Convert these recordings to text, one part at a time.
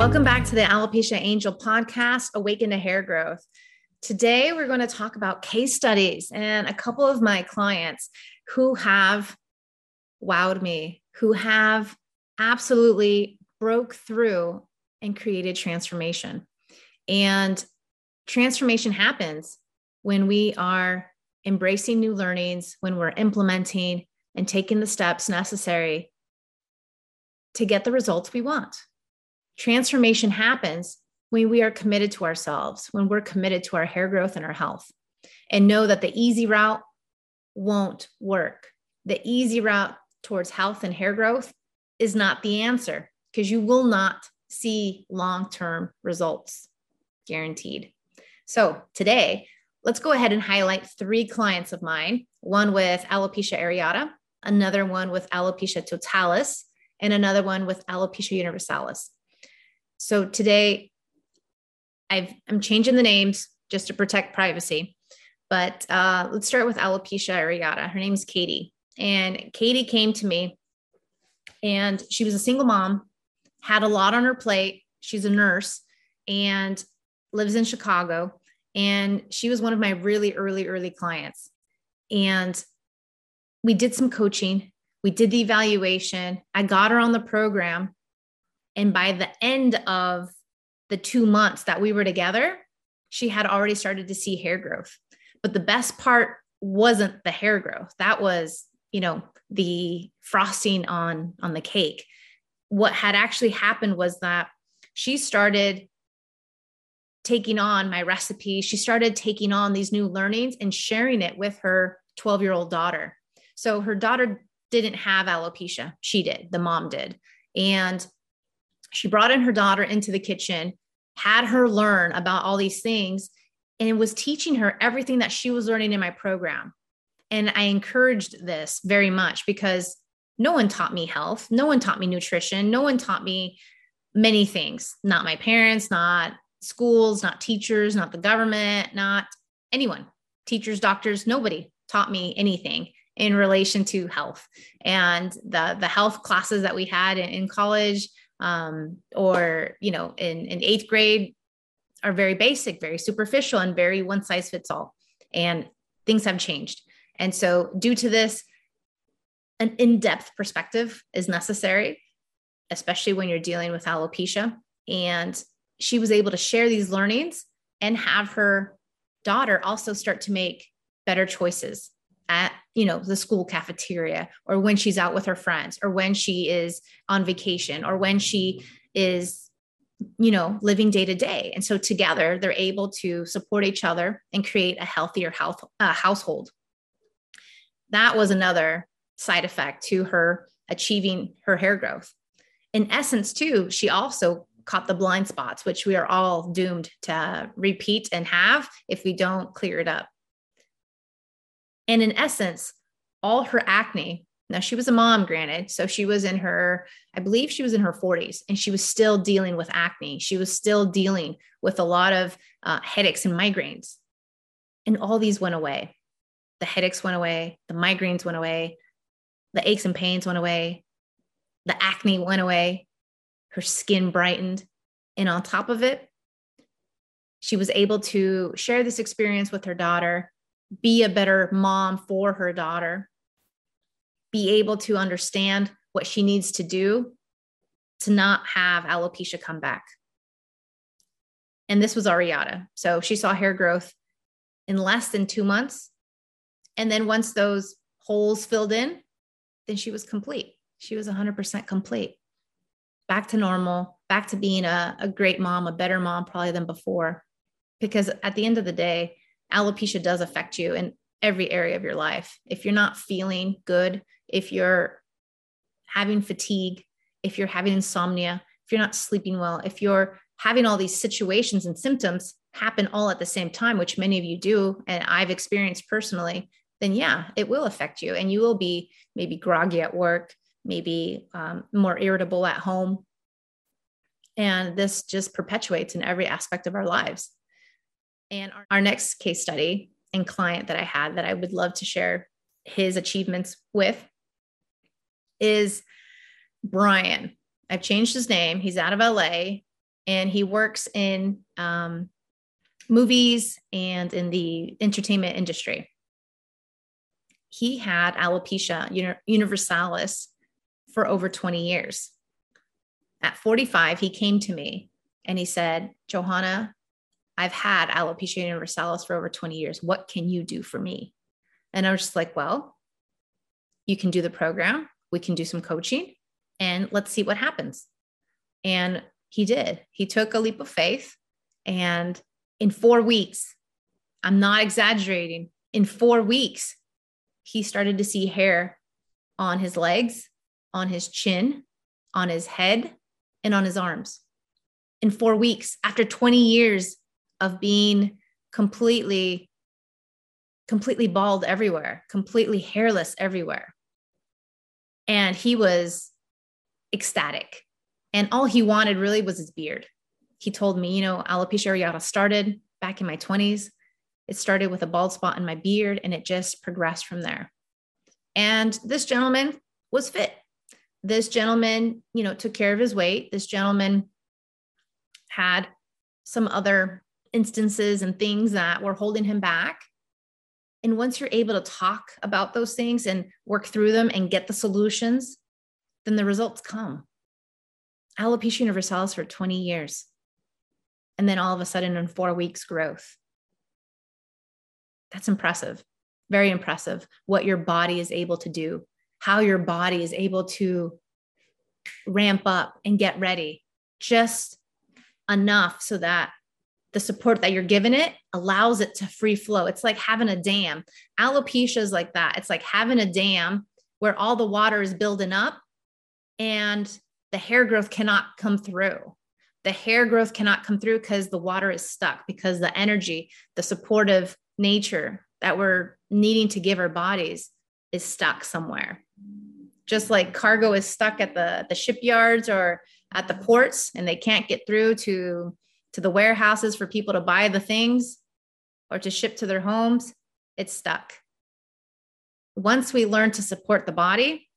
Welcome back to the Alopecia Angel podcast, Awaken to Hair Growth. Today, we're going to talk about case studies and a couple of my clients who have wowed me, who have absolutely broke through and created transformation. And transformation happens when we are embracing new learnings, when we're implementing and taking the steps necessary to get the results we want. Transformation happens when we are committed to ourselves, when we're committed to our hair growth and our health, and know that the easy route won't work. The easy route towards health and hair growth is not the answer because you will not see long term results guaranteed. So, today, let's go ahead and highlight three clients of mine one with alopecia areata, another one with alopecia totalis, and another one with alopecia universalis. So today, i am changing the names just to protect privacy. But uh, let's start with alopecia areata. Her name's Katie. And Katie came to me and she was a single mom, had a lot on her plate. She's a nurse and lives in Chicago. And she was one of my really early, early clients. And we did some coaching, we did the evaluation. I got her on the program. And by the end of the two months that we were together, she had already started to see hair growth. But the best part wasn't the hair growth. That was, you know, the frosting on on the cake. What had actually happened was that she started taking on my recipe. She started taking on these new learnings and sharing it with her 12 year old daughter. So her daughter didn't have alopecia. She did, the mom did. And she brought in her daughter into the kitchen, had her learn about all these things, and was teaching her everything that she was learning in my program. And I encouraged this very much because no one taught me health, no one taught me nutrition, no one taught me many things, not my parents, not schools, not teachers, not the government, not anyone, teachers, doctors, nobody taught me anything in relation to health. And the the health classes that we had in, in college um, or you know in, in eighth grade are very basic very superficial and very one size fits all and things have changed. And so due to this an in-depth perspective is necessary especially when you're dealing with alopecia. And she was able to share these learnings and have her daughter also start to make better choices at you know the school cafeteria or when she's out with her friends or when she is on vacation or when she is you know living day to day. And so together they're able to support each other and create a healthier health uh, household. That was another side effect to her achieving her hair growth. In essence too she also caught the blind spots which we are all doomed to repeat and have if we don't clear it up and in essence, all her acne, now she was a mom, granted. So she was in her, I believe she was in her 40s, and she was still dealing with acne. She was still dealing with a lot of uh, headaches and migraines. And all these went away. The headaches went away, the migraines went away, the aches and pains went away, the acne went away, her skin brightened. And on top of it, she was able to share this experience with her daughter be a better mom for her daughter, be able to understand what she needs to do to not have alopecia come back. And this was areata. So she saw hair growth in less than two months. And then once those holes filled in, then she was complete. She was 100% complete. Back to normal, back to being a, a great mom, a better mom probably than before. Because at the end of the day, alopecia does affect you in every area of your life. If you're not feeling good, if you're having fatigue, if you're having insomnia, if you're not sleeping well, if you're having all these situations and symptoms happen all at the same time, which many of you do, and I've experienced personally, then yeah, it will affect you. And you will be maybe groggy at work, maybe um, more irritable at home. And this just perpetuates in every aspect of our lives. And our, our next case study and client that I had that I would love to share his achievements with is Brian. I've changed his name. He's out of LA and he works in um, movies and in the entertainment industry. He had alopecia universalis for over 20 years. At 45, he came to me and he said, Johanna, I've had alopecia universalis for over 20 years. What can you do for me? And I was just like, well, you can do the program, we can do some coaching, and let's see what happens. And he did. He took a leap of faith. And in four weeks, I'm not exaggerating, in four weeks, he started to see hair on his legs, on his chin, on his head, and on his arms. In four weeks, after 20 years of being completely completely bald everywhere, completely hairless everywhere. And he was ecstatic. And all he wanted really was his beard. He told me, you know, alopecia areata started back in my 20s. It started with a bald spot in my beard and it just progressed from there. And this gentleman was fit. This gentleman, you know, took care of his weight. This gentleman had some other instances and things that were holding him back. And once you're able to talk about those things and work through them and get the solutions, then the results come. Alopecia universalis for 20 years. And then all of a sudden, in four weeks, growth. That's impressive. Very impressive what your body is able to do, how your body is able to ramp up and get ready just enough so that the support that you're giving it allows it to free flow. It's like having a dam. Alopecia is like that. It's like having a dam where all the water is building up and the hair growth cannot come through. The hair growth cannot come through because the water is stuck, because the energy, the supportive nature that we're needing to give our bodies is stuck somewhere. Just like cargo is stuck at the, the shipyards or at the ports and they can't get through to to the warehouses for people to buy the things or to ship to their homes, it's stuck. Once we learn to support the body,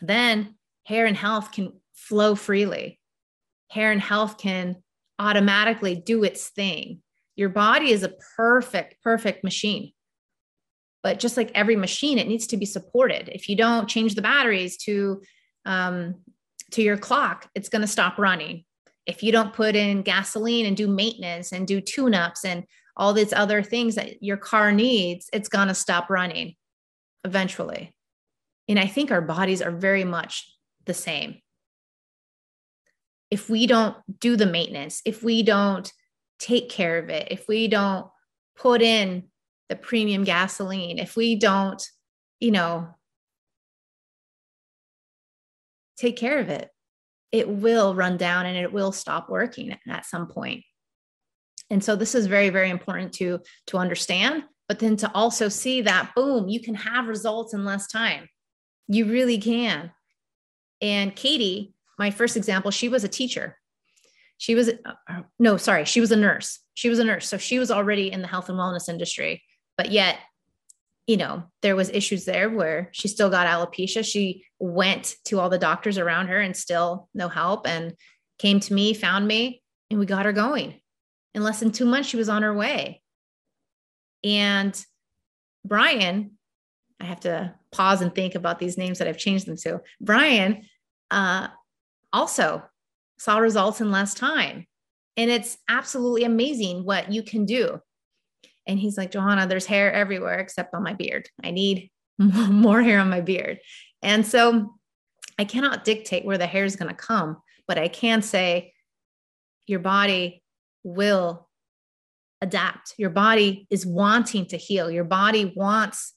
then hair and health can flow freely. Hair and health can automatically do its thing. Your body is a perfect, perfect machine. But just like every machine, it needs to be supported. If you don't change the batteries to um, to your clock, it's going to stop running if you don't put in gasoline and do maintenance and do tune ups and all these other things that your car needs, it's going to stop running eventually. And I think our bodies are very much the same. If we don't do the maintenance, if we don't take care of it, if we don't put in the premium gasoline, if we don't, you know, take care of it, it will run down and it will stop working at some point. And so this is very, very important to, to understand, but then to also see that boom, you can have results in less time. You really can. And Katie, my first example, she was a teacher. She was, uh, no, sorry, she was a nurse. She was a nurse. So she was already in the health and wellness industry, but yet you know, there was issues there where she still got alopecia. She went to all the doctors around her and still no help and came to me, found me, and we got her going. In less than two months, she was on her way. And Brian, I have to pause and think about these names that I've changed them to. Brian uh, also saw results in less time. And it's absolutely amazing what you can do. And he's like, Johanna, there's hair everywhere except on my beard. I need more hair on my beard. And so I cannot dictate where the hair is going to come, but I can say your body will adapt. Your body is wanting to heal. Your body wants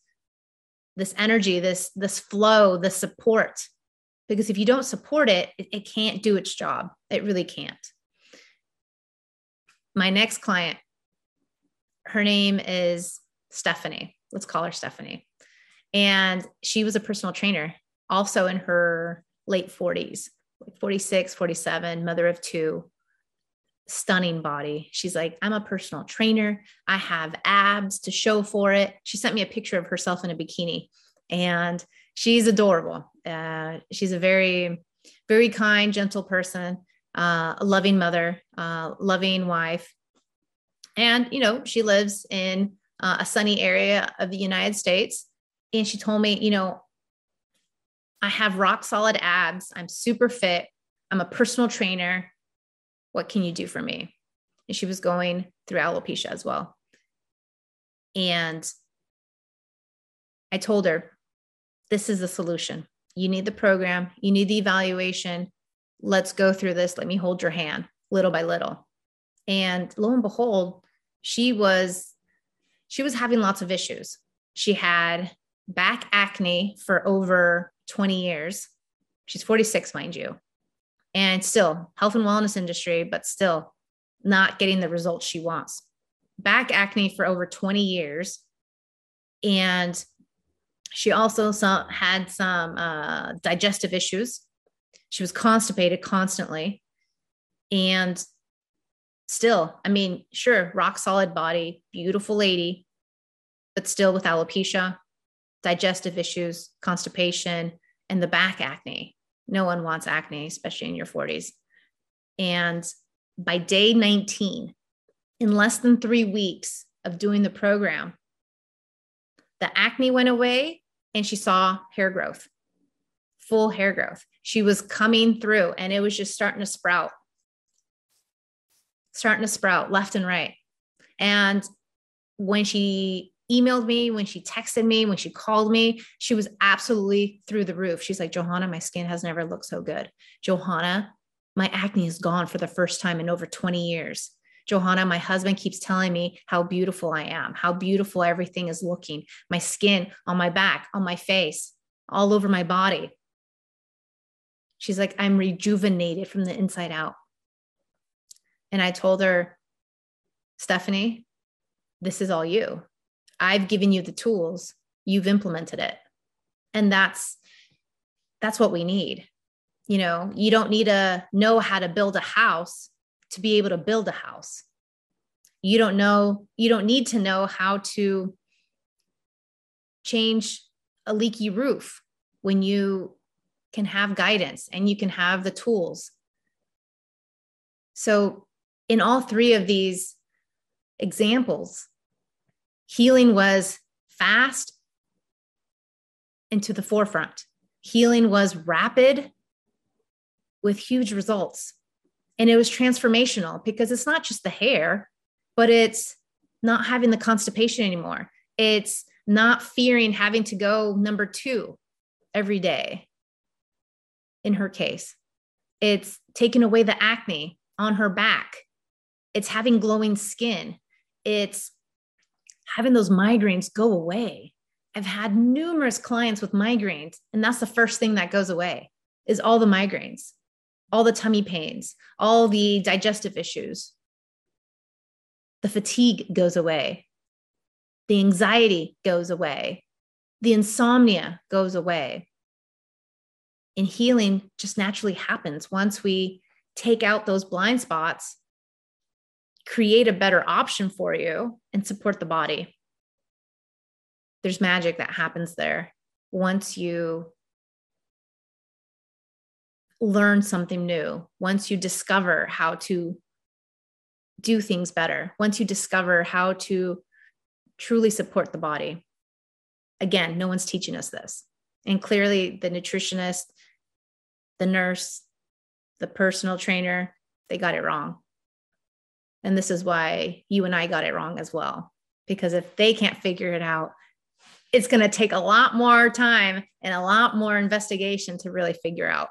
this energy, this this flow, the support. because if you don't support it, it, it can't do its job. It really can't. My next client, her name is Stephanie. Let's call her Stephanie. And she was a personal trainer, also in her late 40s, 46, 47, mother of two, stunning body. She's like, I'm a personal trainer. I have abs to show for it. She sent me a picture of herself in a bikini and she's adorable. Uh, she's a very, very kind, gentle person, uh, a loving mother, uh, loving wife. And, you know, she lives in uh, a sunny area of the United States. And she told me, you know, I have rock solid abs. I'm super fit. I'm a personal trainer. What can you do for me? And she was going through alopecia as well. And I told her, this is the solution. You need the program, you need the evaluation. Let's go through this. Let me hold your hand little by little. And lo and behold, she was she was having lots of issues. She had back acne for over 20 years. She's 46, mind you. And still, health and wellness industry, but still not getting the results she wants. Back acne for over 20 years. And she also had some uh, digestive issues. She was constipated constantly. And still, I mean, sure, rock solid body, beautiful lady, but still with alopecia, digestive issues, constipation, and the back acne. No one wants acne, especially in your 40s. And by day 19, in less than three weeks of doing the program, the acne went away and she saw hair growth, full hair growth. She was coming through and it was just starting to sprout, starting to sprout left and right. And when she emailed me, when she texted me, when she called me, she was absolutely through the roof. She's like, Johanna, my skin has never looked so good. Johanna, my acne is gone for the first time in over 20 years. Johanna, my husband keeps telling me how beautiful I am, how beautiful everything is looking. My skin on my back, on my face, all over my body. She's like, I'm rejuvenated from the inside out. And I told her, Stephanie, this is all you. I've given you the tools, you've implemented it. And that's that's what we need. You know, you don't need to know how to build a house to be able to build a house. You don't know, you don't need to know how to change a leaky roof when you can have guidance and you can have the tools. So, in all three of these examples, healing was fast and to the forefront. Healing was rapid with huge results. And it was transformational because it's not just the hair, but it's not having the constipation anymore. It's not fearing having to go number two every day in her case. It's taking away the acne on her back. It's having glowing skin. It's having those migraines go away. I've had numerous clients with migraines, and that's the first thing that goes away is all the migraines all the tummy pains, all the digestive issues. The fatigue goes away. The anxiety goes away. The insomnia goes away. And healing just naturally happens once we take out those blind spots, create a better option for you, and support the body. There's magic that happens there once you learn something new, once you discover how to do things better, once you discover how to truly support the body. Again, no one's teaching us this. And clearly, the nutritionist, the nurse, the personal trainer, they got it wrong. And this is why you and I got it wrong as well. Because if they can't figure it out, it's going to take a lot more time and a lot more investigation to really figure out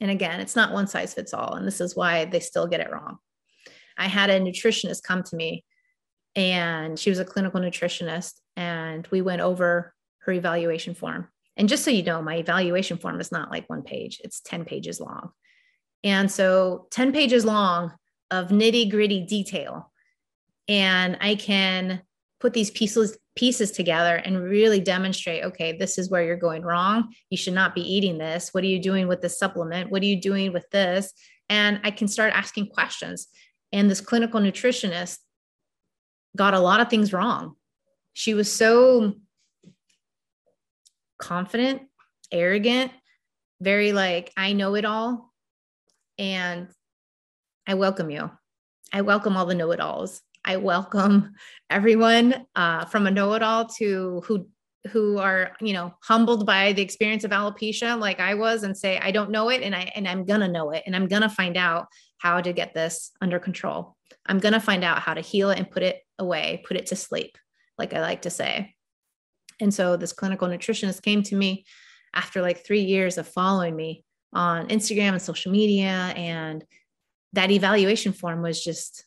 and again, it's not one size fits all. And this is why they still get it wrong. I had a nutritionist come to me and she was a clinical nutritionist and we went over her evaluation form And just so you know, my evaluation form is not like one page, it's 10 pages long. And so 10 pages long of nitty gritty detail. And I can put these pieces pieces together and really demonstrate okay this is where you're going wrong. You should not be eating this. What are you doing with this supplement? What are you doing with this? And i can start asking questions. And this clinical nutritionist got a lot of things wrong. She was so confident arrogant very like i know it all. And i welcome you i welcome all the know-it-alls I welcome everyone uh, from a know-it-all to who who are you know humbled by the experience of alopecia like I was and say I don't know it and I and I'm gonna know it and I'm gonna find out how to get this under control. I'm gonna find out how to heal it and put it away, put it to sleep, like I like to say. And so this clinical nutritionist came to me after like three years of following me on Instagram and social media and that evaluation form was just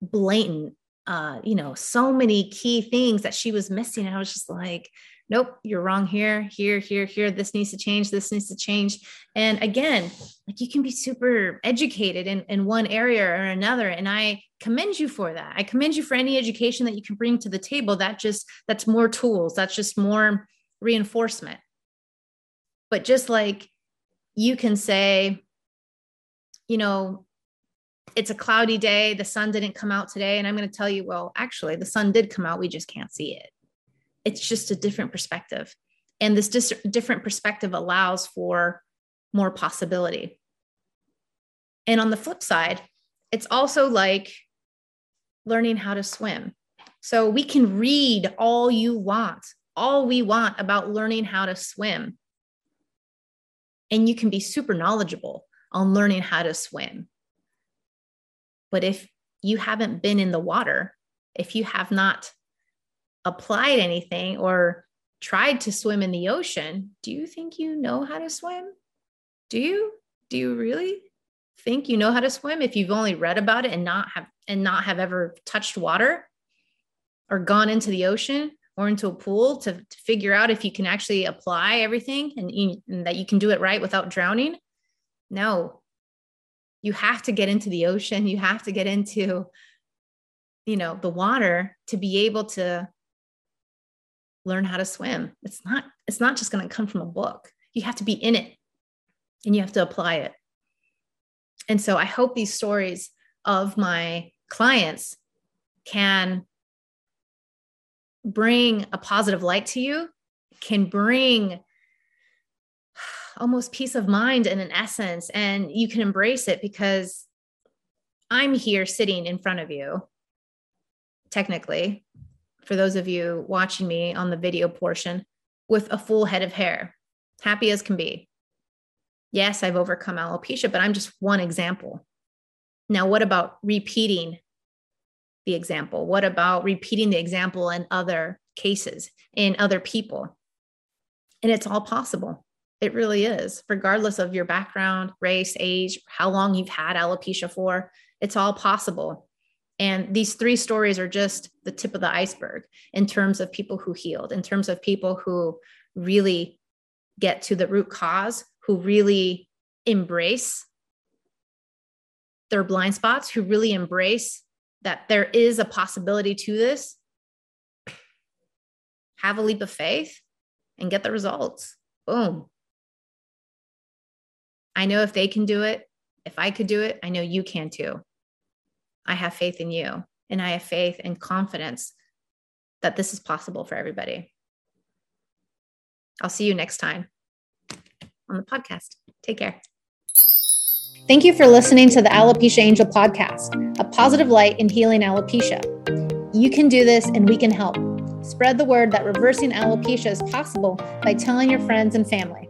blatant uh you know so many key things that she was missing. I was just like nope you're wrong here here here here. This needs to change. This needs to change. And again like you can be super educated in, in one area or another. And i commend you for that. I commend you for any education that you can bring to the table that just that's more tools that's just more reinforcement. But just like you can say you know it's a cloudy day, the sun didn't come out today. And I'm going to tell you, well, actually, the sun did come out, we just can't see it. It's just a different perspective. And this dis- different perspective allows for more possibility. And on the flip side, it's also like learning how to swim. So we can read all you want, all we want about learning how to swim. And you can be super knowledgeable on learning how to swim. But if you haven't been in the water, if you have not applied anything or tried to swim in the ocean, do you think you know how to swim? Do you? Do you really think you know how to swim if you've only read about it and not have and not have ever touched water or gone into the ocean or into a pool to, to figure out if you can actually apply everything and, and that you can do it right without drowning? No, you have to get into the ocean. You have to get into you know the water to be able to learn how to swim. It's not it's not just going to come from a book. You have to be in it and you have to apply it. And so i hope these stories of my clients can bring a positive light to you can bring almost peace of mind in an essence and you can embrace it because i'm here sitting in front of you technically for those of you watching me on the video portion with a full head of hair happy as can be. Yes i've overcome alopecia but i'm just one example. Now what about repeating the example? What about repeating the example in other cases in other people? And it's all possible it really is, regardless of your background, race, age, how long you've had alopecia for, it's all possible. And these three stories are just the tip of the iceberg in terms of people who healed, in terms of people who really get to the root cause, who really embrace their blind spots, who really embrace that there is a possibility to this. Have a leap of faith and get the results. Boom. I know if they can do it, if I could do it, I know you can too. I have faith in you and I have faith and confidence that this is possible for everybody. I'll see you next time on the podcast. Take care. Thank you for listening to the Alopecia Angel podcast, a positive light in healing alopecia. You can do this and we can help. Spread the word that reversing alopecia is possible by telling your friends and family.